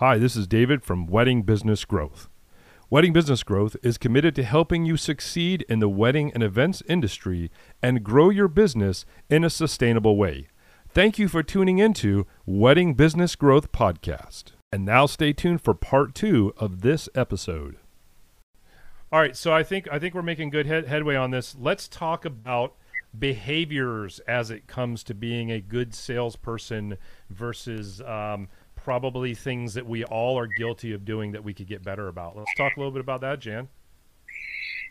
Hi, this is David from Wedding Business Growth. Wedding Business Growth is committed to helping you succeed in the wedding and events industry and grow your business in a sustainable way. Thank you for tuning into Wedding Business Growth Podcast. And now stay tuned for part two of this episode. All right, so I think I think we're making good head, headway on this. Let's talk about behaviors as it comes to being a good salesperson versus um, probably things that we all are guilty of doing that we could get better about. Let's talk a little bit about that, Jan.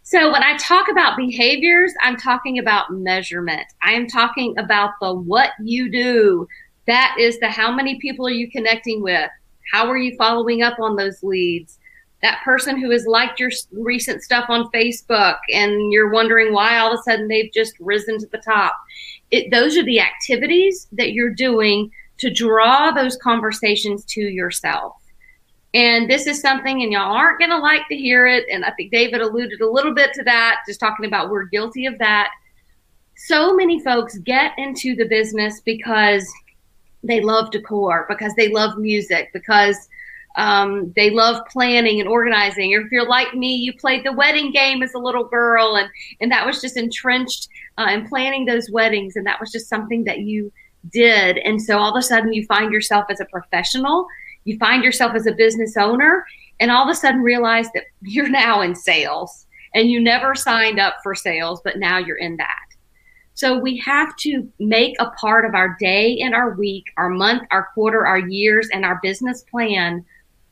So when I talk about behaviors, I'm talking about measurement. I am talking about the what you do. That is the how many people are you connecting with? How are you following up on those leads? That person who has liked your recent stuff on Facebook and you're wondering why all of a sudden they've just risen to the top. It, those are the activities that you're doing to draw those conversations to yourself. And this is something, and y'all aren't going to like to hear it. And I think David alluded a little bit to that, just talking about we're guilty of that. So many folks get into the business because they love decor, because they love music, because um, they love planning and organizing. Or if you're like me, you played the wedding game as a little girl, and and that was just entrenched uh, in planning those weddings, and that was just something that you did. And so all of a sudden, you find yourself as a professional, you find yourself as a business owner, and all of a sudden realize that you're now in sales, and you never signed up for sales, but now you're in that. So we have to make a part of our day and our week, our month, our quarter, our years, and our business plan.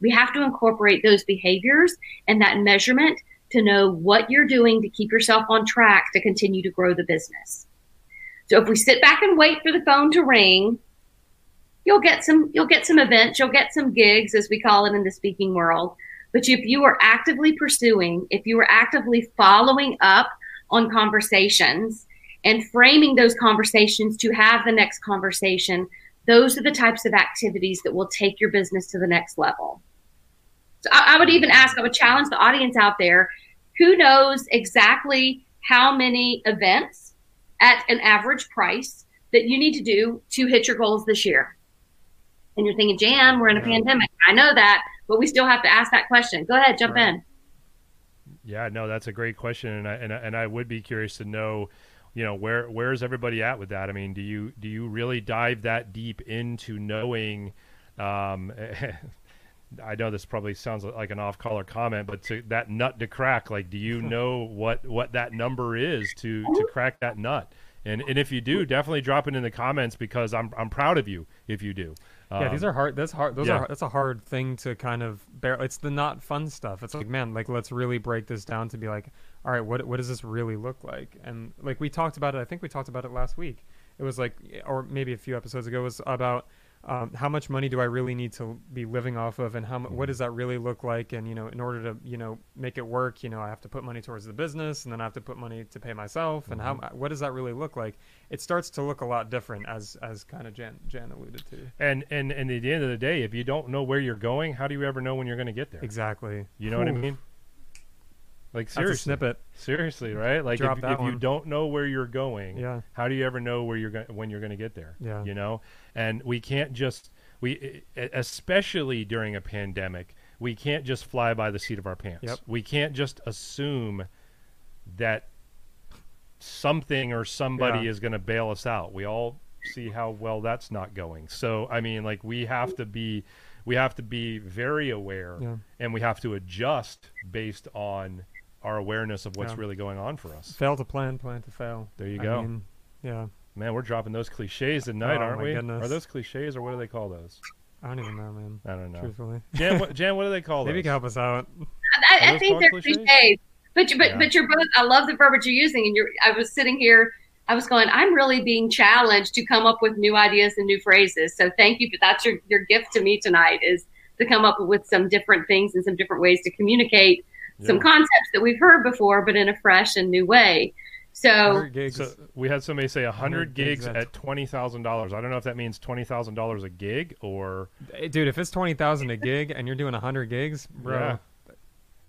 We have to incorporate those behaviors and that measurement to know what you're doing to keep yourself on track to continue to grow the business. So if we sit back and wait for the phone to ring, you'll get some you'll get some events, you'll get some gigs as we call it in the speaking world. But if you are actively pursuing, if you are actively following up on conversations and framing those conversations to have the next conversation, those are the types of activities that will take your business to the next level. So I, I, would even ask, I would challenge the audience out there who knows exactly how many events at an average price that you need to do to hit your goals this year? And you're thinking, Jan, we're in a yeah. pandemic. I know that, but we still have to ask that question. Go ahead, jump right. in. Yeah, no, that's a great question, and I and I, and I would be curious to know you know where where's everybody at with that i mean do you do you really dive that deep into knowing um, I know this probably sounds like an off-color comment, but to that nut to crack, like, do you know what what that number is to to crack that nut? And and if you do, definitely drop it in the comments because I'm I'm proud of you if you do. Yeah, um, these are hard. That's hard. Those yeah. are that's a hard thing to kind of bear. It's the not fun stuff. It's like, man, like let's really break this down to be like, all right, what what does this really look like? And like we talked about it. I think we talked about it last week. It was like, or maybe a few episodes ago, was about um, how much money do I really need to be living off of, and how what does that really look like? And you know, in order to you know make it work, you know, I have to put money towards the business, and then I have to put money to pay myself. And how mm-hmm. what does that really look like? It starts to look a lot different, as as kind of Jan Jan alluded to. And and and at the end of the day, if you don't know where you're going, how do you ever know when you're going to get there? Exactly. You know what I mean? Like seriously, snippet. Seriously, right? Like if, if you don't know where you're going, yeah. how do you ever know where you're going when you're going to get there? Yeah. You know, and we can't just we especially during a pandemic, we can't just fly by the seat of our pants. Yep. We can't just assume that something or somebody yeah. is going to bail us out. We all see how well that's not going. So, I mean, like we have to be we have to be very aware yeah. and we have to adjust based on our awareness of what's yeah. really going on for us. Fail to plan, plan to fail. There you I go. Mean, yeah. Man, we're dropping those cliches tonight, oh, aren't we? Goodness. Are those cliches or what do they call those? I don't even know, man. I don't know. Truthfully, Jan, what, Jan, what do they call Maybe those? Maybe help us out. I, I think they're cliches. cliches. But you, but yeah. but you're both. I love the verbiage you're using, and you're. I was sitting here. I was going. I'm really being challenged to come up with new ideas and new phrases. So thank you. But that's your your gift to me tonight is to come up with some different things and some different ways to communicate yeah. some concepts that we've heard before, but in a fresh and new way. So, so we had somebody say 100 gigs, gigs at twenty thousand dollars. I don't know if that means twenty thousand dollars a gig or. Dude, if it's twenty thousand a gig and you're doing hundred gigs, bro. Yeah.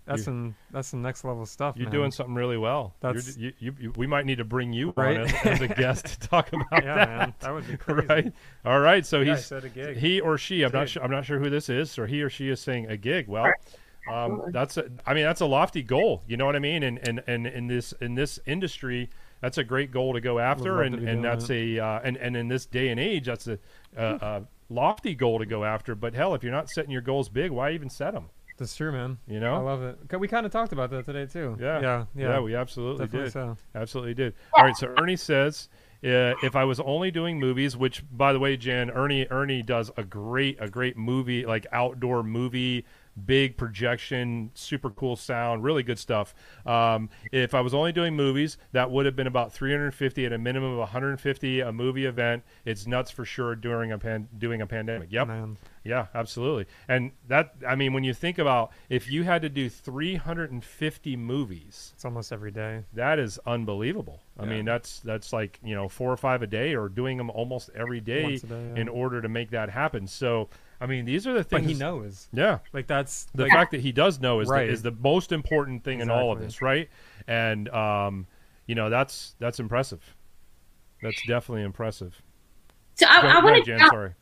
that's some that's some next level stuff. You're man. doing something really well. That's you, you, you, we might need to bring you right? on as, as, a guest to talk about yeah, that. man, that would be crazy. Right. All right. So yeah, he's a gig. he or she. I'm not sure. I'm not sure who this is, or he or she is saying a gig. Well, um, that's a, I mean that's a lofty goal. You know what I mean? And and and in this in this industry, that's a great goal to go after. And and that's a uh, and and in this day and age, that's a, a, a lofty goal to go after. But hell, if you're not setting your goals big, why even set them? That's true, man. You know, I love it. We kind of talked about that today too. Yeah. yeah, yeah. we absolutely definitely did. so. Absolutely did. All right, so Ernie says, uh, if I was only doing movies, which by the way, Jen, Ernie Ernie does a great a great movie like outdoor movie, big projection, super cool sound, really good stuff. Um, if I was only doing movies, that would have been about 350 at a minimum of 150 a movie event. It's nuts for sure during a pan- doing a pandemic. Yep. Man. Yeah, absolutely. And that I mean when you think about if you had to do 350 movies, It's almost every day. that is unbelievable. I Yeah. mean, that's that's like you know four or five a day, or doing them almost every day, day, yeah. in order to make that happen. So, I mean, these are the things. But things. he knows. Yeah, Like that's the like, fact that he does know is Right. the, is the most important thing in all of this, right? And um, you know, that's that's impressive. That's definitely impressive. So I, I want to Sorry.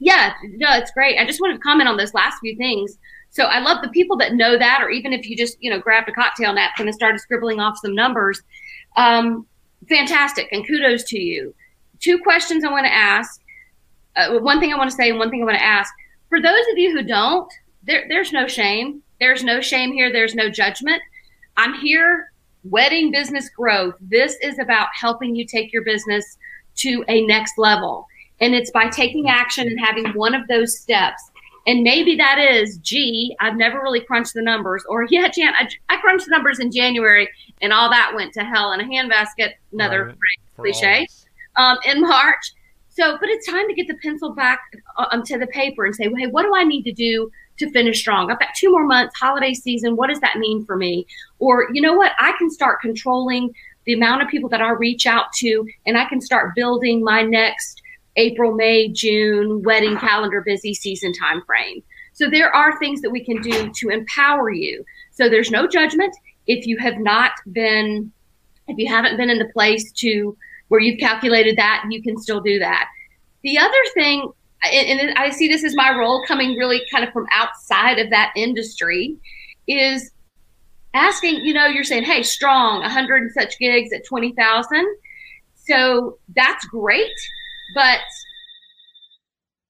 Yeah, no, it's great. I just wanted to comment on those last few things. So I love the people that know that, or even if you just, you know, grabbed a cocktail napkin and started scribbling off some numbers. Um, fantastic, and kudos to you. Two questions I want to ask. Uh, one thing I want to say, and one thing I want to ask. For those of you who don't, there, there's no shame. There's no shame here. There's no judgment. I'm here, wedding business growth. This is about helping you take your business to a next level. And it's by taking action and having one of those steps. And maybe that is, gee, I've never really crunched the numbers. Or, yeah, Jan, I, I crunched the numbers in January and all that went to hell in a handbasket. Another Right. For all of cliche. um, in March. So, but it's time to get the pencil back um, to the paper and say, hey, what do I need to do to finish strong? I've got two more months, holiday season. What does that mean for me? Or, you know what? I can start controlling the amount of people that I reach out to, and I can start building my next April, May, June wedding calendar busy season time frame. So there are things that we can do to empower you. So there's no judgment. If you have not been, if you haven't been in the place to where you've calculated that, you can still do that. The other thing, and, and I see this as my role coming really kind of from outside of that industry, is asking, you know, you're saying, hey, strong, 100 and such gigs at 20,000. So that's great, but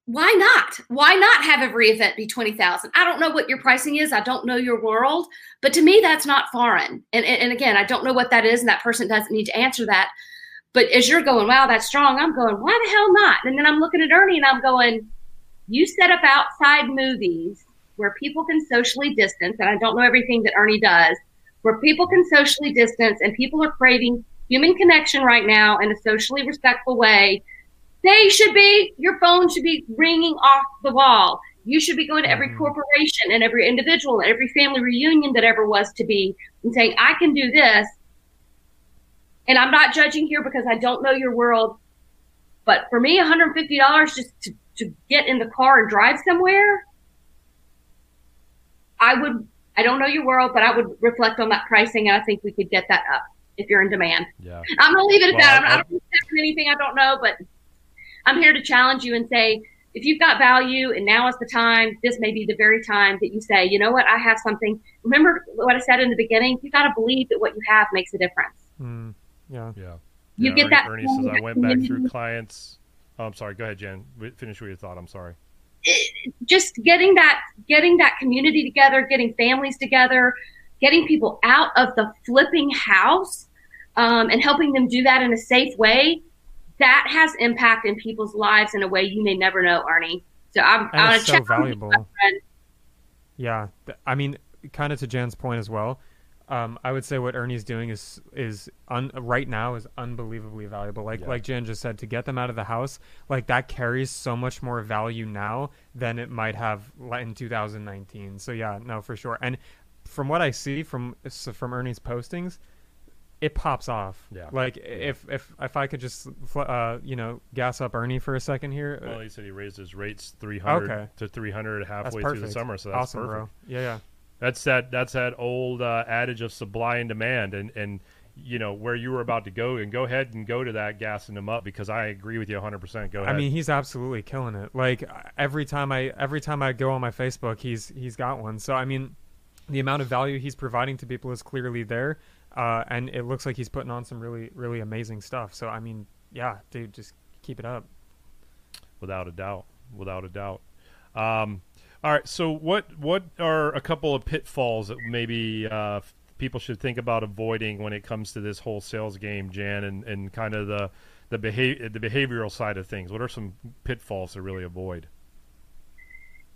why not? Why not have every event be 20,000? I don't know what your pricing is. I don't know your world, but to me, that's not foreign. And, and, and again, I don't know what that is, and that person doesn't need to answer that. But as you're going, wow, that's strong, I'm going, why the hell not? And then I'm looking at Ernie and I'm going, you set up outside movies where people can socially distance, and I don't know everything that Ernie does, where people can socially distance and people are craving human connection right now in a socially respectful way. They should be, your phone should be ringing off the wall. You should be going to every Mhm. corporation and every individual and every family reunion that ever was to be and saying, I can do this. And I'm not judging here because I don't know your world. But for me, $150 just to, to get in the car and drive somewhere, I would, I don't know your world, but I would reflect on that pricing and I think we could get that up if you're in demand. Yeah. I'm going to leave it at Well, that. I'm, I- I don't know anything I don't know, but I'm here to challenge you and say, if you've got value and now is the time, this may be the very time that you say, you know what, I have something. Remember what I said in the beginning? You got to believe that what you have makes a difference. Mm, yeah. Yeah. You Yeah, get Ernie, that Ernie says I went back through clients. Oh, I'm sorry. Go ahead, Jen. Finish with your thought. I'm sorry. just getting that getting that community together, getting families together, getting people out of the flipping house, um, and helping them do that in a safe way. That has impact in people's lives in a way you may never know, Arnie. So I'm, and I'm it's so valuable. Yeah, I mean, kind of to Jan's point as well. Um, I would say what Ernie's doing is is un, right now is unbelievably valuable. Like Yeah. like Jan just said, to get them out of the house, like that carries so much more value now than it might have in 2019. So yeah, no, for sure. And from what I see from from Ernie's postings, it pops off. Yeah. Like if if if I could just uh you know gas up Ernie for a second here. Well, he said he raised his rates 300 Okay. to 300 halfway through the summer, so that's awesome, perfect. bro. Yeah, yeah. That's that. That's that old uh, adage of supply and demand, and and you know where you were about to go, and go ahead and go to that, gassing him up because I agree with you 100. percent Go ahead. I mean, he's absolutely killing it. Like every time I every time I go on my Facebook, he's he's got one. So I mean, the amount of value he's providing to people is clearly there, uh, and it looks like he's putting on some really really amazing stuff. So I mean, yeah, dude, just keep it up. Without a doubt, without a doubt. Um, all right, so what what are a couple of pitfalls that maybe uh, people should think about avoiding when it comes to this whole sales game, Jan, and, and kind of the the behavior the behavioral side of things? What are some pitfalls to really avoid?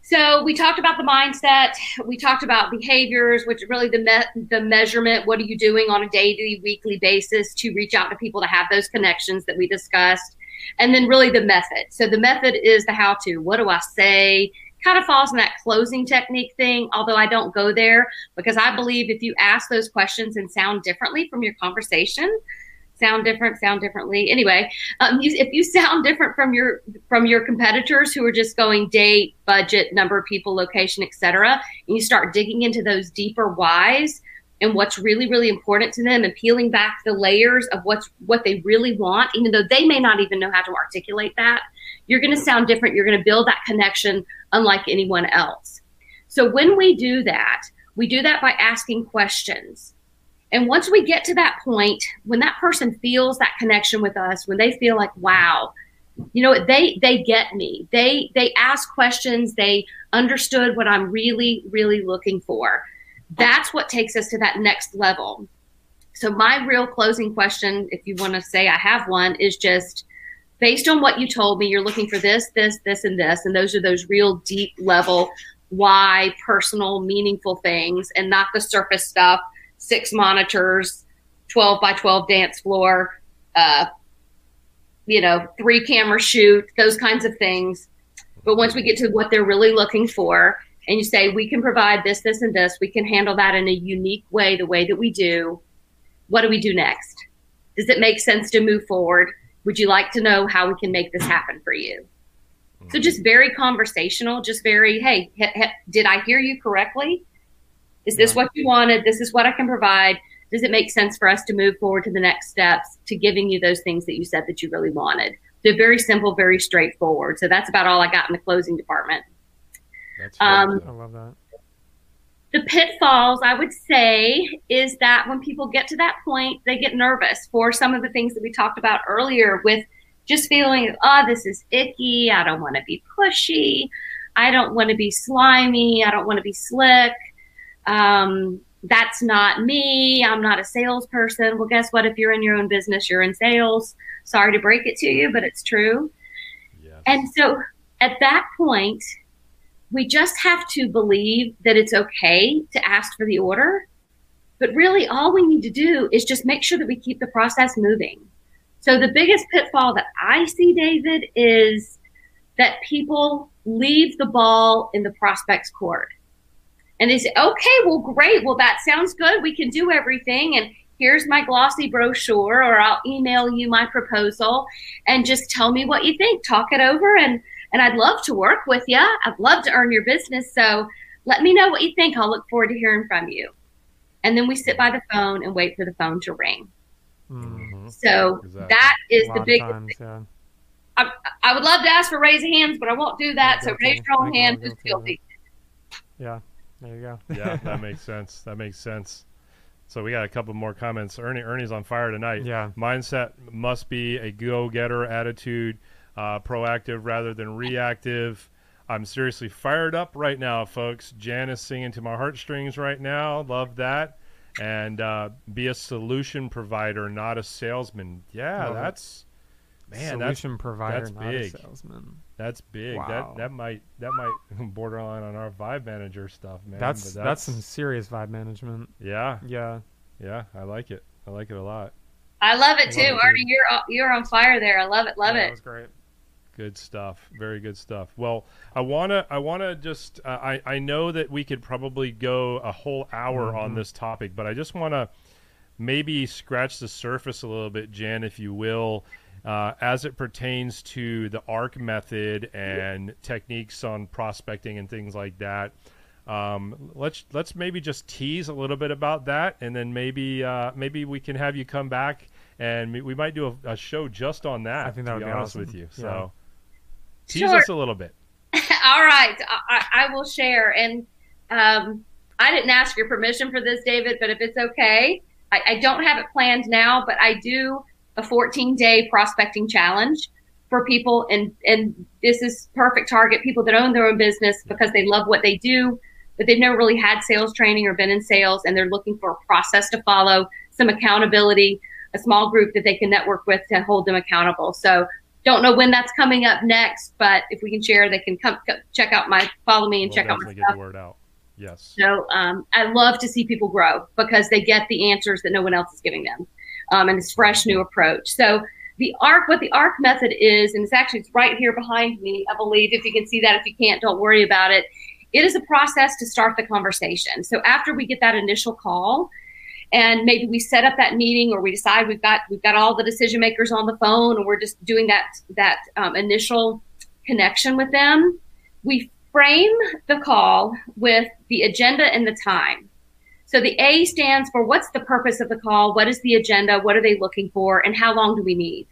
So we talked about the mindset. We talked about behaviors, which really the me- the measurement. What are you doing on a daily, weekly basis to reach out to people to have those connections that we discussed, and then really the method. So the method is the how to. What do I say? Kind of falls in that closing technique thing. Although I don't go there because I believe if you ask those questions and sound differently from your conversation, sound different, sound differently. Anyway, um, you, if you sound different from your from your competitors who are just going date, budget, number of people, location, etc., and you start digging into those deeper whys and what's really really important to them and peeling back the layers of what's what they really want even though they may not even know how to articulate that you're going to sound different. You're going to build that connection unlike anyone else. So when we do that we do that by asking questions. And once we get to that point, when that person feels that connection with us, when they feel like, wow, you know, they they get me. They they ask questions, they understood what I'm really really looking for. That's what takes us to that next level. So my real closing question, if you want to say I have one, is just based on what you told me, you're looking for this, this, this, and this, and those are those real deep level why personal meaningful things and not the surface stuff six monitors, 12 by 12 dance floor, uh, you know, three camera shoot, those kinds of things. But once we get to what they're really looking for, and you say, we can provide this, this, and this, we can handle that in a unique way, the way that we do, what do we do next? Does it make sense to move forward? Would you like to know how we can make this happen for you? So mm-hmm. just very conversational, just very, hey, he, he, did I hear you correctly? Is this what you wanted? This is what I can provide. Does it make sense for us to move forward to the next steps to giving you those things that you said that you really wanted? So very simple, very straightforward. So that's about all I got in the closing department. That's um, I love that. The pitfalls, I would say, is that when people get to that point, they get nervous for some of the things that we talked about earlier with just feeling, oh, this is icky. I don't want to be pushy. I don't want to be slimy. I don't want to be slick um, that's not me. I'm not a salesperson. Well, guess what? If you're in your own business, you're in sales. Sorry to break it to you, but it's true. Yes. And so at that point, we just have to believe that it's okay to ask for the order. But really, all we need to do is just make sure that we keep the process moving. So, the biggest pitfall that I see, David, is that people leave the ball in the prospect's court. And they say, okay, well, great. Well, that sounds good. We can do everything. And here's my glossy brochure, or I'll email you my proposal and just tell me what you think. Talk it over. And, and I'd love to work with you. I'd love to earn your business. So let me know what you think. I'll look forward to hearing from you. And then we sit by the phone and wait for the phone to ring. Mm-hmm. So exactly. that is the biggest. Times, yeah. I, I, would love to ask for raise hands, but I won't do that. Yeah, so raise your own hand. Just guilty. Yeah. There you go. yeah, that makes sense. That makes sense. So we got a couple more comments. Ernie, Ernie's on fire tonight. Yeah. Mindset must be a go-getter attitude, uh, proactive rather than reactive. I'm seriously fired up right now, folks. Jan is singing to my heartstrings right now. Love that. And uh, be a solution provider, not a salesman. Yeah, Love that's Man, solution that's, provider, that's big. salesman. That's big. Wow. That that might that might borderline on our vibe manager stuff, man. That's, that's, that's some serious vibe management. Yeah. Yeah. Yeah, I like it. I like it a lot. I love it I too, Artie. You're you're on fire there. I love it. Love yeah, it. That was great. Good stuff. Very good stuff. Well, I wanna I wanna just uh, I I know that we could probably go a whole hour mm-hmm. on this topic, but I just wanna maybe scratch the surface a little bit, Jan, if you will uh, as it pertains to the ARC method and techniques on prospecting and things like that. Um, let's let's maybe just tease a little bit about that, and then maybe uh, maybe we can have you come back, and we, might do a, a, show just on that. I think that would be, be honest awesome. with you. So. Tease sure. us a little bit. All right, I, I, will share. And um, I didn't ask your permission for this, David, but if it's okay, I, I don't have it planned now, but I do a 14 day prospecting challenge for people and and this is perfect target people that own their own business because they love what they do but they've never really had sales training or been in sales and they're looking for a process to follow some accountability a small group that they can network with to hold them accountable so don't know when that's coming up next but if we can share they can come, check out my follow me and we'll check out my get stuff. the word out. Yes. So um, i love to see people grow because they get the answers that no one else is giving them um, and this fresh new approach. So the arc what the arc method is and it's actually it's right here behind me i believe if you can see that. If you can't don't worry about it. It is a process to start the conversation. So after we get that initial call and maybe we set up that meeting or we decide we've got we've got all the decision makers on the phone and we're just doing that that um, initial connection with them we frame the call with the agenda and the time so the A stands for what's the purpose of the call? What is the agenda? What are they looking for? And how long do we need?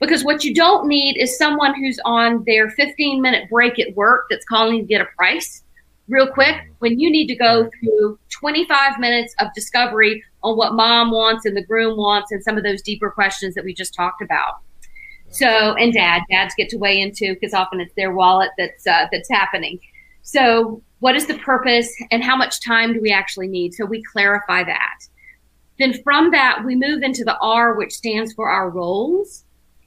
Because what you don't need is someone who's on their 15 minute break at work that's calling to get a price real quick when you need to go through 25 minutes of discovery on what mom wants and the groom wants and some of those deeper questions that we just talked about. So, and dad, dads get to weigh into because often it's their wallet that's uh, that's happening. So, what is the purpose and how much time do we actually need? So we clarify that. Then from that, we move into the R, which stands for our roles.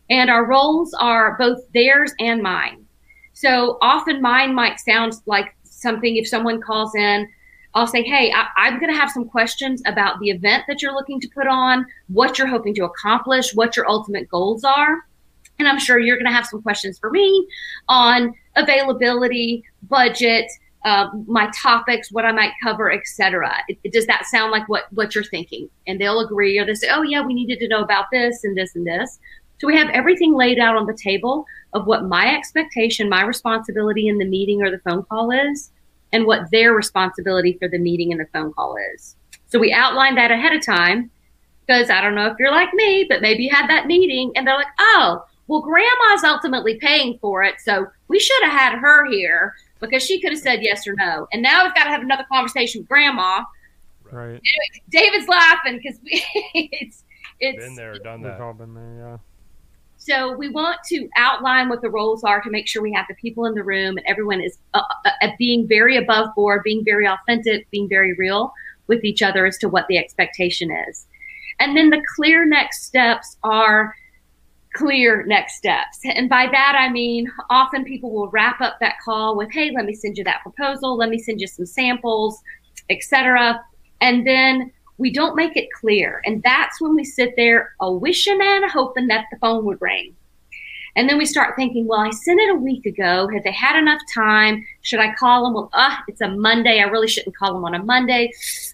And our roles are both theirs and mine. So often mine might sound like something if someone calls in, I'll say, Hey, I, am going to have some questions about the event that you're looking to put on, what you're hoping to accomplish, what your ultimate goals are. And I'm sure you're going to have some questions for me on availability, budget, uh, my topics, what I might cover, etc. Does that sound like what what you're thinking? And they'll agree, or they say, "Oh yeah, we needed to know about this and this and this." So we have everything laid out on the table of what my expectation, my responsibility in the meeting or the phone call is, and what their responsibility for the meeting and the phone call is. So we outline that ahead of time because I don't know if you're like me, but maybe you had that meeting and they're like, "Oh, well, grandma's ultimately paying for it, so we should have had her here because she could have said yes or no. And now we've got to have another conversation with grandma. Right. David's laughing because it's it's been there, done that. We've all been there, yeah. So we want to outline what the roles are to make sure we have the people in the room and everyone is uh, uh, being very above board, being very authentic, being very real with each other as to what the expectation is. And then the clear next steps are clear next steps. And by that, I mean, often people will wrap up that call with, hey, let me send you that proposal, let me send you some samples, etc. And then we don't make it clear. And that's when we sit there a wishing and a hoping that the phone would ring. And then we start thinking, well, I sent it a week ago. Have they had enough time? Should I call them? Well, ah, it's a Monday. I really shouldn't call them on a Monday.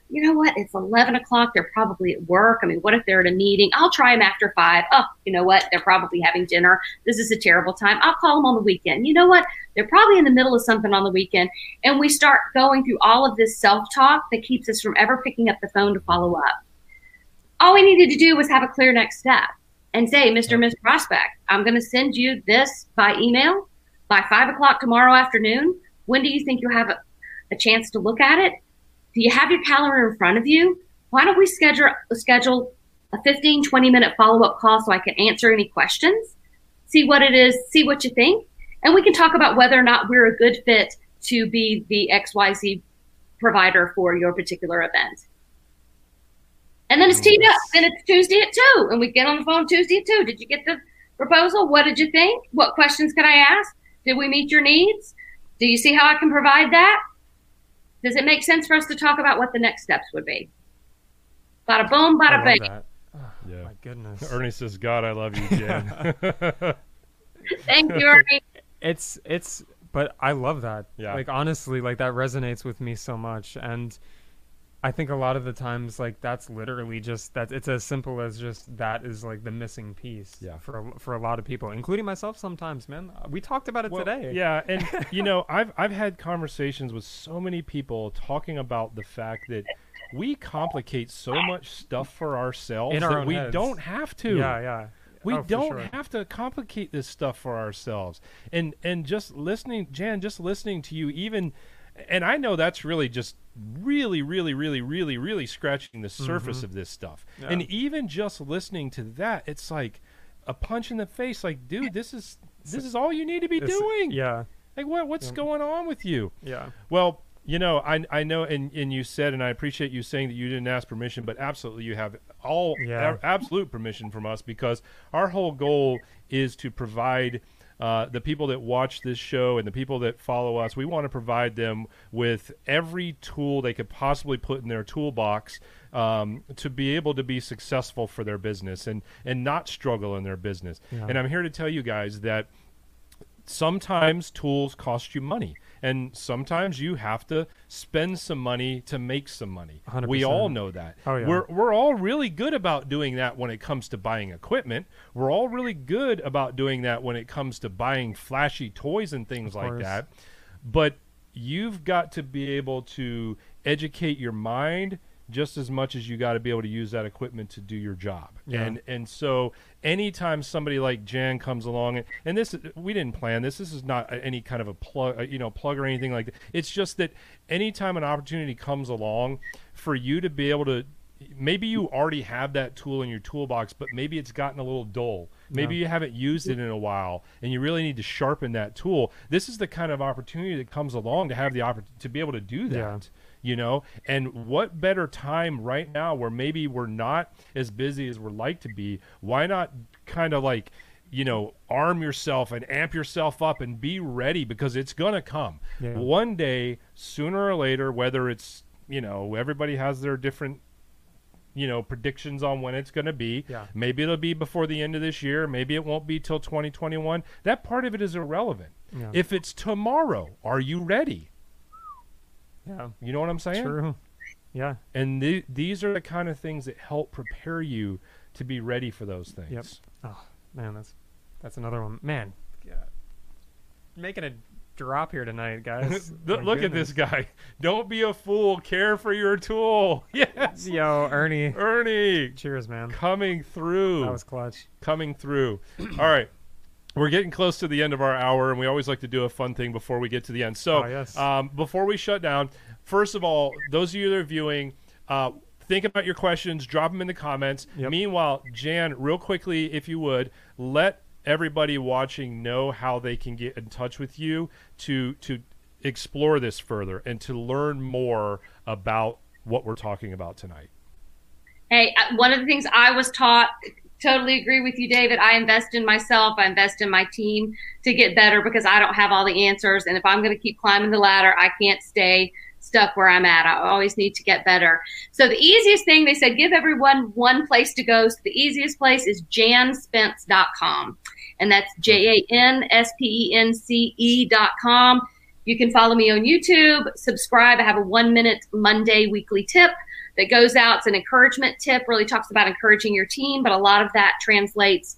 You know what? It's 11 o'clock. They're probably at work. I mean, what if they're at a meeting? I'll try them after five. Oh, you know what? They're probably having dinner. This is a terrible time. I'll call them on the weekend. You know what? They're probably in the middle of something on the weekend. And we start going through all of this self talk that keeps us from ever picking up the phone to follow up. All we needed to do was have a clear next step and say, Mr. Miss Prospect, I'm going to send you this by email by five o'clock tomorrow afternoon. When do you think you'll have a, a chance to look at it? Do you have your calendar in front of you? Why don't we schedule schedule a 15, 20 minute follow up call so I can answer any questions, see what it is, see what you think, and we can talk about whether or not we're a good fit to be the XYZ provider for your particular event. And then it's teed up. Then it's Tuesday at two, and we get on the phone Tuesday at two. Did you get the proposal? What did you think? What questions can I ask? Did we meet your needs? Do you see how I can provide that? Does it make sense for us to talk about what the next steps would be? Bada boom, bada bing. Oh, yeah. My goodness. Ernie says, "God, I love you, Jen." Thank you, Ernie. It's it's, but I love that. Yeah. Like honestly, like that resonates with me so much, and I think a lot of the times, like that's literally just that. It's as simple as just that is like the missing piece. Yeah. For a, for a lot of people, including myself, sometimes, man. We talked about it Well, today. Yeah, and you know, I've I've had conversations with so many people talking about the fact that we complicate so much stuff for ourselves In our that we heads. don't have to. Yeah. Yeah. We Oh, don't sure. have to complicate this stuff for ourselves. And and just listening, Jan, just listening to you, even, and I know that's really just really, really, really, really, really scratching the surface of this stuff. Yeah. And even just listening to that, it's like a punch in the face. Like, dude, this is this is all you need to be It's- doing. Yeah. Like, what what's going on with you? Yeah. Well, you know, I I know, and and you said, and I appreciate you saying that you didn't ask permission, but absolutely, you have all Yeah. a- absolute permission from us because our whole goal is to provide. Uh, the people that watch this show and the people that follow us, we want to provide them with every tool they could possibly put in their toolbox um, to be able to be successful for their business and and not struggle in their business. Yeah. And I'm here to tell you guys that sometimes tools cost you money and sometimes you have to spend some money to make some money 100%. we all know that Oh, yeah. we're, we're all really good about doing that when it comes to buying equipment we're all really good about doing that when it comes to buying flashy toys and things like that but you've got to be able to educate your mind just as much as you got to be able to use that equipment to do your job. Yeah. And and so anytime somebody like Jan comes along and, and this we didn't plan this this is not any kind of a plug uh, you know plug or anything like that. It's just that anytime an opportunity comes along for you to be able to maybe you already have that tool in your toolbox but maybe it's gotten a little dull. Maybe you haven't used it in a while and you really need to sharpen that tool. This is the kind of opportunity that comes along to have the opportunity to be able to do that Yeah. you know and what better time right now where maybe we're not as busy as we're like to be why not kind of like you know arm yourself and amp yourself up and be ready because it's gonna come Yeah. one day sooner or later whether it's you know everybody has their different you know predictions on when it's going to be Yeah. maybe it'll be before the end of this year maybe it won't be till 2021 that part of it is irrelevant Yeah. if it's tomorrow are you ready Yeah. you know what i'm saying True. Yeah. and th- these are the kind of things that help prepare you to be ready for those things. Yep. Oh man, that's that's another one. Man, yeah. making a drop here tonight, guys. Look- Look at this guy. Don't be a fool. Care for your tool. Yes. Yo, Ernie. Ernie Cheers, man. coming through. That was clutch. coming through. All right. We're getting close to the end of our hour, and we always like to do a fun thing before we get to the end. So, Oh, yes. um, before we shut down, first of all, those of you that are viewing, uh, think about your questions, drop them in the comments. Yep. Meanwhile, Jan, real quickly, if you would, let everybody watching know how they can get in touch with you to to explore this further and to learn more about what we're talking about tonight. Hey, uh, one of the things I was taught, totally agree with you, David. I invest in myself, I invest in my team to get better because I don't have all the answers. And if I'm going to keep climbing the ladder, I can't stay stuck where I'm at. I always need to get better. So the easiest thing they said, give everyone one place to go. So the easiest place is janspence.com. And that's J A N S P E N C E dot com. You can follow me on YouTube, subscribe. I have a one minute Monday weekly tip that goes out. It's an encouragement tip, really talks about encouraging your team, but a lot of that translates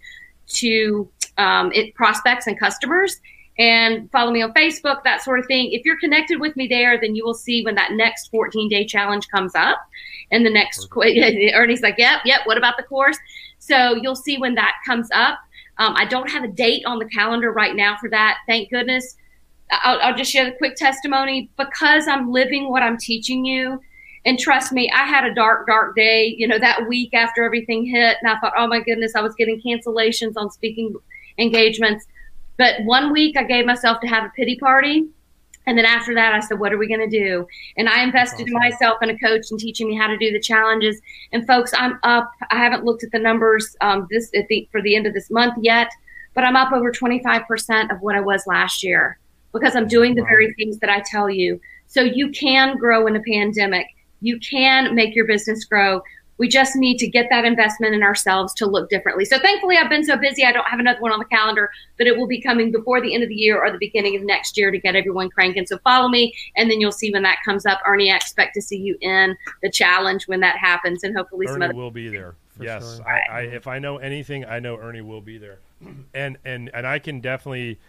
to um, it prospects and customers. And follow me on Facebook, that sort of thing. If you're connected with me there, then you will see when that next 14 day challenge comes up. And the next, Ernie's like, yep, yep, what about the course? So you'll see when that comes up. Um, I don't have a date on the calendar right now for that. Thank goodness. I'll, I'll just share the quick testimony because I'm living what I'm teaching you. And trust me, I had a dark, dark day, you know, that week after everything hit. And I thought, oh my goodness, I was getting cancellations on speaking engagements. But one week I gave myself to have a pity party. And then after that, I said, what are we going to do? And I invested in myself and a coach and teaching me how to do the challenges. And folks, I'm up. I haven't looked at the numbers um, this at the, for the end of this month yet, but I'm up over 25% of what I was last year because I'm doing the Wow. very things that I tell you. So you can grow in a pandemic. You can make your business grow. We just need to get that investment in ourselves to look differently. So thankfully, I've been so busy, I don't have another one on the calendar, but it will be coming before the end of the year or the beginning of next year to get everyone cranking. So follow me, and then you'll see when that comes up. Ernie, I expect to see you in the challenge when that happens, and hopefully Ernie some other. will be there. yes, sure. I, I, if I know anything, I know Ernie will be there, and and and I can definitely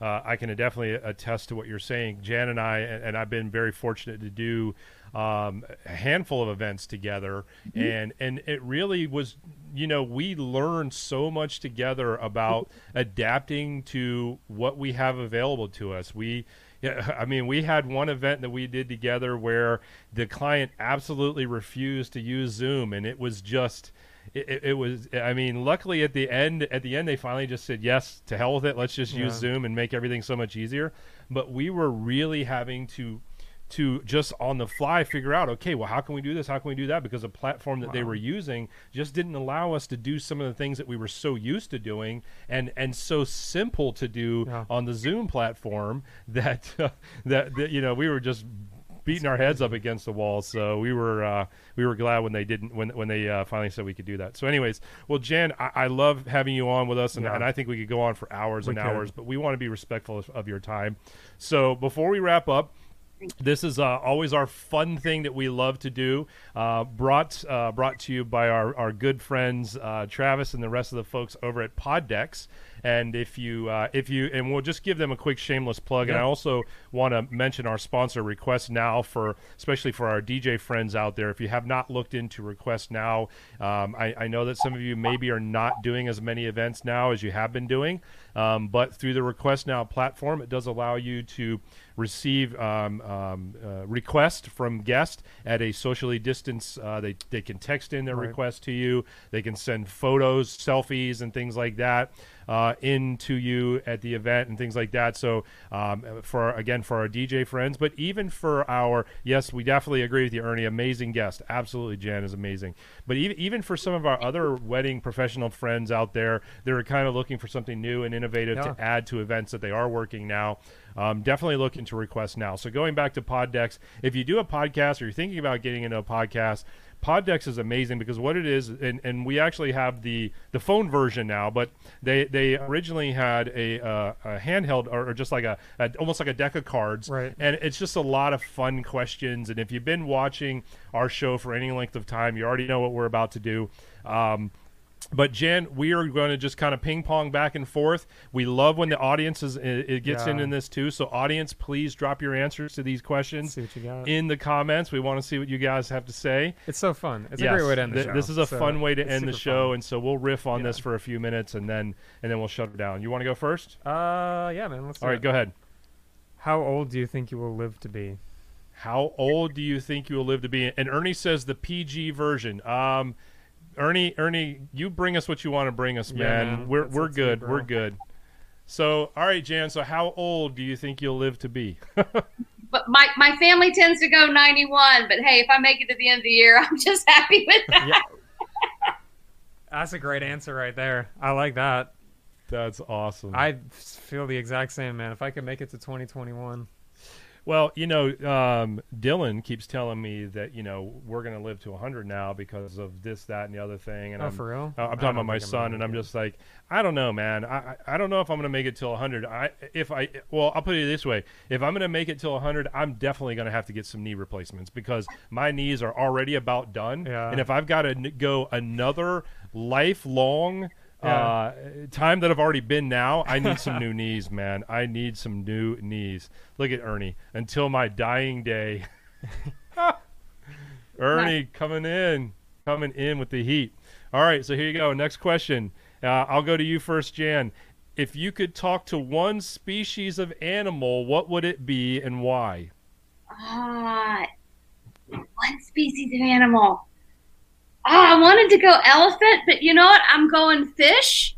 uh, I can definitely attest to what you're saying. Jan and I, and, and I've been very fortunate to do um, a handful of events together, mm-hmm. and and it really was, you know, we learned so much together about adapting to what we have available to us. We yeah, I mean, we had one event that we did together where the client absolutely refused to use Zoom, and it was just it, it, was i mean luckily at the end at the end they finally just said yes to hell with it let's just yeah. use zoom and make everything so much easier but we were really having to to just on the fly figure out okay well how can we do this how can we do that because the platform that wow. they were using just didn't allow us to do some of the things that we were so used to doing and and so simple to do yeah. on the zoom platform that uh, that, that you know we were just beating our heads up against the wall. So we were uh, we were glad when they didn't when when they uh, finally said we could do that. So, anyways, well, Jan, I, I love having you on with us, and, yeah. and, I think we could go on for hours we and could. hours, but we want to be respectful of, of your time. So before we wrap up. This is uh, always our fun thing that we love to do. Uh, brought uh, brought to you by our, our good friends uh, Travis and the rest of the folks over at Poddex. And if you uh, if you and we'll just give them a quick shameless plug. Yeah. And I also want to mention our sponsor Request Now for especially for our DJ friends out there. If you have not looked into Request Now, um, I, I know that some of you maybe are not doing as many events now as you have been doing. Um, but through the Request Now platform, it does allow you to receive um, um, uh, requests from guests at a socially distanced. Uh, they they can text in their right. request to you. They can send photos, selfies, and things like that uh, into you at the event and things like that. So um, for again for our DJ friends, but even for our yes, we definitely agree with you, Ernie. Amazing guest, absolutely. Jan is amazing. But even even for some of our other wedding professional friends out there, they're kind of looking for something new and innovative yeah. to add to events that they are working now um, definitely look into requests now. So going back to Poddex, if you do a podcast or you're thinking about getting into a podcast, Poddex is amazing because what it is, and, and we actually have the the phone version now, but they they originally had a, uh, a handheld or, or, just like a, a, almost like a deck of cards, right? And it's just a lot of fun questions. And if you've been watching our show for any length of time, you already know what we're about to do. Um, but Jen, we are going to just kind of ping pong back and forth. We love when the audience is it gets yeah. in in this too. So audience, please drop your answers to these questions in the comments. We want to see what you guys have to say. It's so fun. It's yes. a great way to end the Th- show. This is a so fun way to end the show, fun. and so we'll riff on yeah. this for a few minutes, and then and then we'll shut it down. You want to go first? Uh, yeah, man. Let's All right, it. go ahead. How old do you think you will live to be? How old do you think you will live to be? And Ernie says the PG version. Um Ernie, Ernie, you bring us what you want to bring us, man. Yeah, man. We're we're good. we're good. So, all right, Jan. So, how old do you think you'll live to be? but my my family tends to go 91. But hey, if I make it to the end of the year, I'm just happy with that. Yeah. That's a great answer right there. I like that. That's awesome. I feel the exact same, man. If I could make it to 2021. Well, you know, um, Dylan keeps telling me that you know we're going to live to 100 now because of this, that, and the other thing. And oh, I'm, for real? I'm talking about my son, and I'm just like, I don't know, man. I I don't know if I'm going to make it till 100. I if I well, I'll put it this way: if I'm going to make it till 100, I'm definitely going to have to get some knee replacements because my knees are already about done. Yeah. And if I've got to go another lifelong yeah. Uh, time that I've already been now, I need some new knees, man. I need some new knees. Look at Ernie. Until my dying day. Ernie coming in, coming in with the heat. All right, so here you go. Next question. Uh, I'll go to you first, Jan. If you could talk to one species of animal, what would it be and why? Ah, uh, one species of animal oh, I wanted to go elephant, but you know what? I'm going fish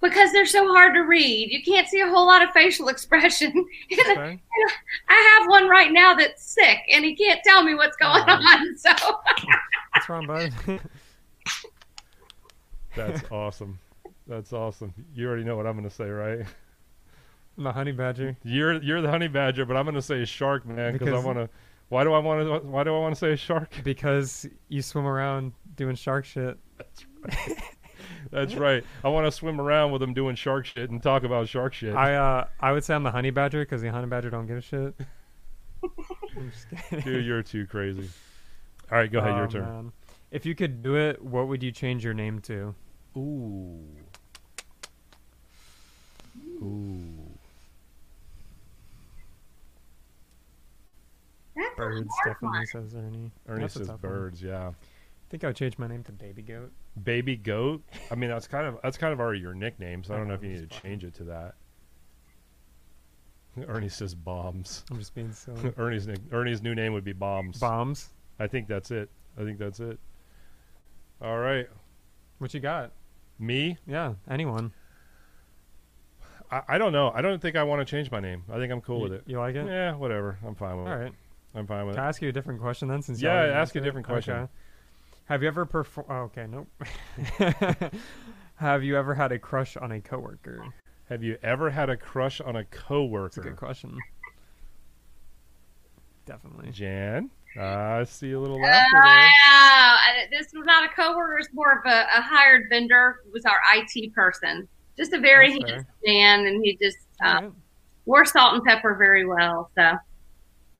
because they're so hard to read. You can't see a whole lot of facial expression. Okay. I have one right now that's sick, and he can't tell me what's going on. So what's wrong, bud? that's awesome. That's awesome. You already know what I'm going to say, right? The honey badger. You're you're the honey badger, but I'm going to say shark, man, because I want to Why do I want to? Why do I want to say a shark? Because you swim around doing shark shit. That's right. That's right. I want to swim around with them doing shark shit and talk about shark shit. I uh I would say I'm the honey badger because the honey badger don't give a shit. I'm just kidding. Dude, you're too crazy. All right, go ahead. your Oh, turn. man. If you could do it, what would you change your name to? Ooh. Ooh. That's Birds, definitely one. says Ernie. Ernie That's says tough one. birds. Yeah. I think I would change my name to Baby Goat. Baby goat. I mean, that's kind of that's kind of already your nickname, so I I don't know know, if you need to fine. change it to that. Ernie says bombs. I'm just being silly. Ernie's nick, Ernie's new name would be bombs. Bombs. I think that's it. I think that's it. All right, What you got? me. Yeah, anyone. I, I don't know. I don't think I want to change my name. I think I'm cool you, with it. You like it? Yeah, whatever. I'm fine with All it. right. I'm fine with Can it. I ask you a different question then? Since you Yeah, already ask a answered it? different question. Okay. Have you ever performed? Oh, okay, nope. Have you ever had a crush on a coworker? Have you ever had a crush on a That's a coworker? good question. Definitely. Jan, I see a little Uh, laughter there. I- this was not a coworker; it's more of a, a hired vendor. It was our IT person, just a very That's handsome fair. man, and he just uh, All right. wore salt and pepper very well. So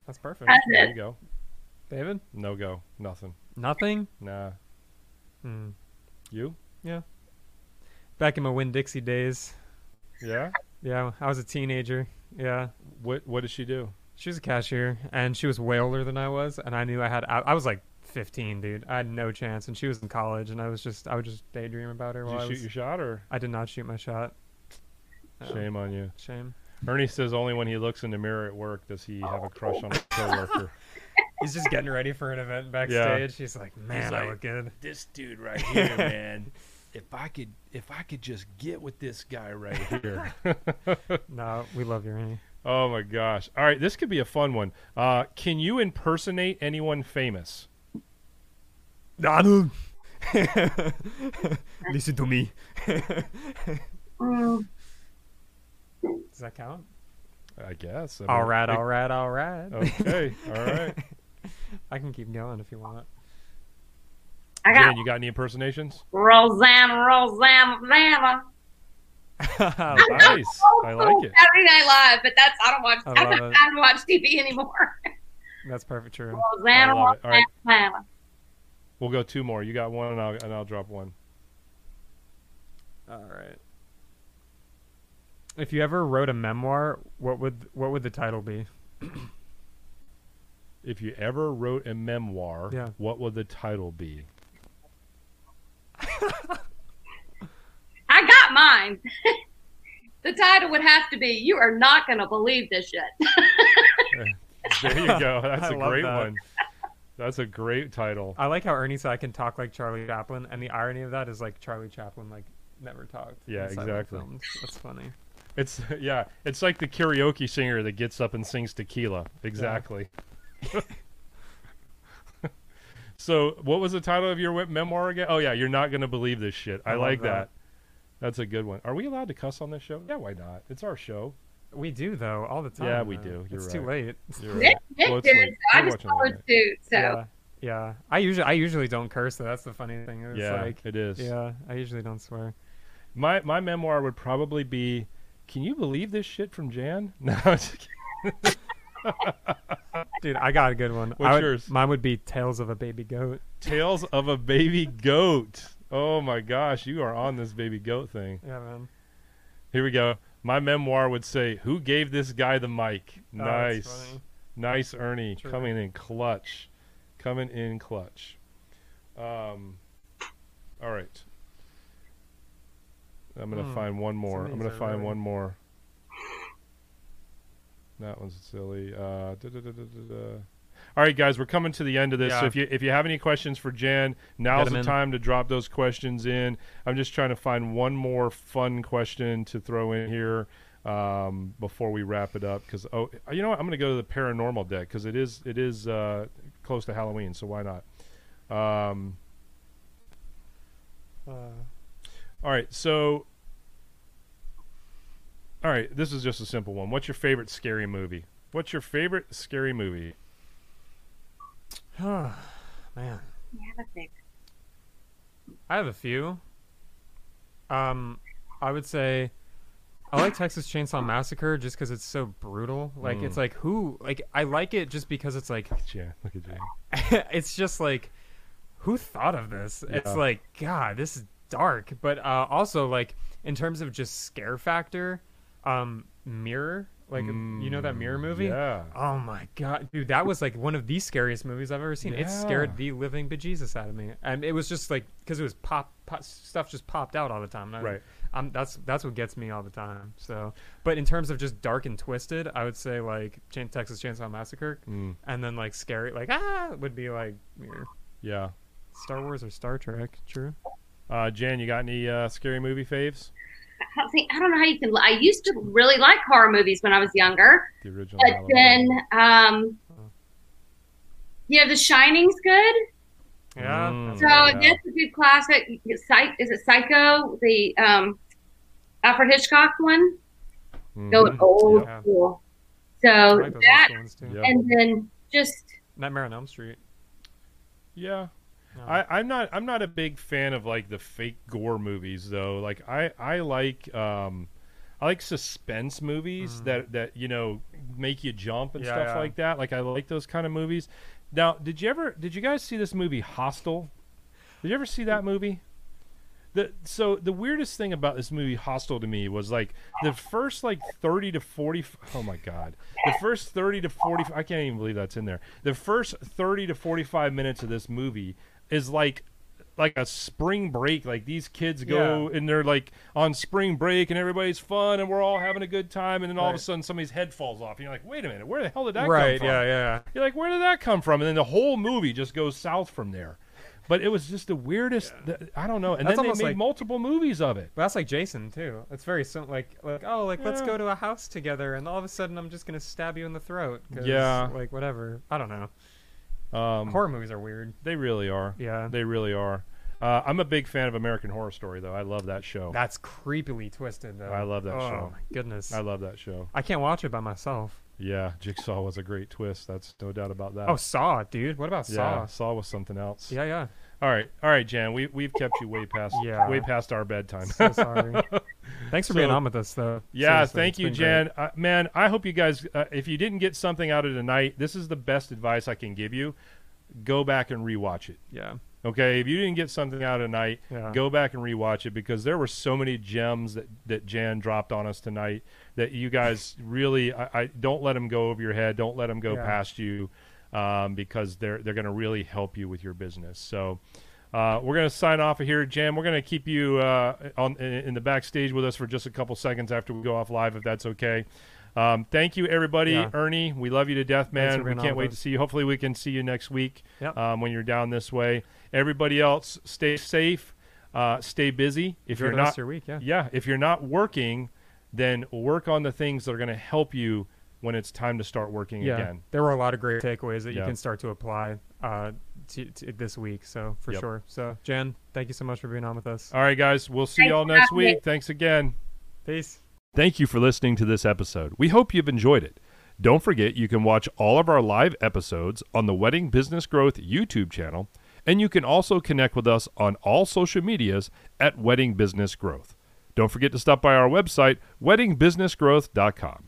That's perfect. that's There it. you go. David? No go. Nothing. Nothing? Nah. Hmm. You? Yeah. Back in my Winn-Dixie days. Yeah. Yeah, I was a teenager. Yeah. What What does she do? She was a cashier, and she was way older than I was, and I knew I had. I, I was like 15, dude. I had no chance, and she was in college, and I was just, I would just daydream about her Did while you I shoot was. your shot or I did not shoot my shot. Shame on you? Shame. Ernie says only when he looks in the mirror at work does he have a crush on a coworker. He's just getting ready for an event backstage. He's like, man, I like- look good. this dude right here, man. If I could, if I could just get with this guy right here. No, we love you, Ernie. oh my gosh! All right, this could be a fun one. Uh, can you impersonate anyone famous? Donald. Listen to me. Mm, Does that count? I guess. I All mean, right, it- all right, all right. Okay. All right. I can keep going if you want. I got Jan, you got any impersonations? Rosanna, Rosanna, Rosanna. Nice. Oh, I like it. Saturday Night Live, but that's I don't watch. I I, don't love have it. time to watch TV anymore. That's perfect true. Rosanna, I love it. All right. Rosanna. We'll go two more. You got one, and I'll and I'll drop one. All right. If you ever wrote a memoir, what would what would the title be? If you ever wrote a memoir, Yeah. what would the title be? I got mine. the title would have to be "You are not going to believe this shit." There you go. That's I a great that. one. That's a great title. I like how Ernie said I can talk like Charlie Chaplin, and the irony of that is like Charlie Chaplin like never talked. Yeah, exactly. films. That's funny. It's yeah, it's like the karaoke singer that gets up and sings tequila. Exactly. so, what was the title of your memoir again? Oh yeah, you're not gonna believe this shit. I, I like that. that. That's a good one. Are we allowed to cuss on this show? Yeah, why not? It's our show. We do though all the time. Yeah, we though. do. You're it's too late. You're Nick, right. Nick Well, it's late. I We're just watching followed late suit. So Yeah, yeah. I usually I usually don't curse though. That's the funny thing. It's Yeah, like it is. yeah, I usually don't swear. My my memoir would probably be. Can you believe this shit from Jan? No. Dude, I got a good one. What's would- yours? Mine would be Tales of a Baby Goat. Tales of a baby goat. Oh my gosh, you are on this baby goat thing. Yeah, man. Here we go. My memoir would say, "Who gave this guy the mic?" Oh, nice, nice, Ernie, True. coming in clutch, coming in clutch. Um, all right. I'm gonna Hmm. find one more. I'm gonna find really- one more. That one's silly. Uh, da, da, da. All right, guys, we're coming to the end of this. So if you if you have any questions for Jan, now's the in. time to drop those questions in. I'm just trying to find one more fun question to throw in here um, before we wrap it up. Because oh, you know what? I'm going to go to the paranormal deck because it is it is uh, close to Halloween, so why not? Um, Uh, all right, so all right, this is just a simple one. What's your favorite scary movie? What's your favorite scary movie? Oh, man. You have a pick. I have a few. Um, I would say I like Texas Chainsaw Massacre just because it's so brutal. Like it's Mm. like who like I like it just because it's like Yeah, look at you. it's just like who thought of this? It's like God, this is dark. But uh, also like in terms of just scare factor, um, Mirror, like you know that Mirror movie. Yeah. Oh my god, dude, that was like one of the scariest movies I've ever seen. It scared the living bejesus out of me, and it was just like because it was pop, pop stuff just popped out all the time. I- Right. I'm, that's that's what gets me all the time. So, but in terms of just dark and twisted, I would say like Chain, Texas Chainsaw Massacre, Mm, and then like scary, like ah, would be like Mirror. yeah. Star Wars or Star Trek. True. Uh, Jan, you got any uh, scary movie faves? I don't think I don't know how you can. I used to really like horror movies when I was younger, The original. but Halloween. then, um, you know, The Shining's good. Yeah. Mm. So. Yeah. that's a good classic. Psych, is it Psycho? The um, Alfred Hitchcock one. Mhm. Go old Yeah. school. So like that, old ones and then just Nightmare on Elm Street. Yeah. No. I, I'm not I'm not a big fan of like the fake gore movies though. Like I, I like um I like suspense movies that, that you know make you jump and Mm. Yeah, stuff yeah. like that. Like I like those kind of movies. Now, did you ever did you guys see this movie Hostel? Did you ever see that movie? The, so the weirdest thing about this movie Hostel to me was like the first like 30 to 40 oh my god the first 30 to 40 I can't even believe that's in there the first 30 to 45 minutes of this movie is like like a spring break like these kids go and they're like on spring break and everybody's fun and we're all having a good time and then all of a sudden somebody's head falls off and you're like wait a minute where the hell did that right. come from Yeah. Yeah. you're like, where did that come from? And then the whole movie just goes south from there. But it was just the weirdest. th- I don't know. And That's then they made like- multiple movies of it. That's like Jason too. It's very sim- like like oh like let's go to a house together and all of a sudden I'm just gonna stab you in the throat. 'cause, Yeah. Like whatever. I don't know. Um, Horror movies are weird. they really are. Yeah. They really are. Uh, I'm a big fan of American Horror Story, though. I love that show. That's creepily twisted though. I love that oh, show. my goodness. I love that show. I can't watch it by myself. Yeah, Jigsaw was a great twist. That's no doubt about that. Oh, Saw, dude. What about Saw? yeah, Saw? Saw was something else. Yeah, yeah. All right, all right, Jan. We we've kept you way past Yeah. way past our bedtime. So sorry. Thanks for being on with us, though. Yeah, Seriously, thank you, Jan. Uh, man, I hope you guys, uh, if you didn't get something out of tonight, this is the best advice I can give you. Go back and rewatch it. Yeah. Okay, if you didn't get something out of tonight, Yeah. go back and rewatch it because there were so many gems that, that Jan dropped on us tonight that you guys really, I, I don't let them go over your head. Don't let them go Yeah. past you um, because they're they're going to really help you with your business. So. Uh, we're going to sign off of here, Jan. We're going to keep you uh, on in, in the backstage with us for just a couple seconds after we go off live, if that's okay. Um, thank you, everybody. Yeah. Ernie, we love you to death, man. We can't wait to see you. Hopefully, we can see you next week Yep. um, when you're down this way. Everybody else, stay safe, uh, stay busy. If Enjoy you're not, week, yeah. yeah, if you're not working, then work on the things that are going to help you when it's time to start working Yeah. again. There were a lot of great takeaways that Yeah. you can start to apply uh, to, to this week. So for Yep. sure. So Jen, thank you so much for being on with us. All right, guys, we'll see Thanks you all next having me. week. Thanks again. Peace. Thank you for listening to this episode. We hope you've enjoyed it. Don't forget you can watch all of our live episodes on the Wedding Business Growth YouTube channel, and you can also connect with us on all social medias at Wedding Business Growth. Don't forget to stop by our website, weddingbusinessgrowth.com.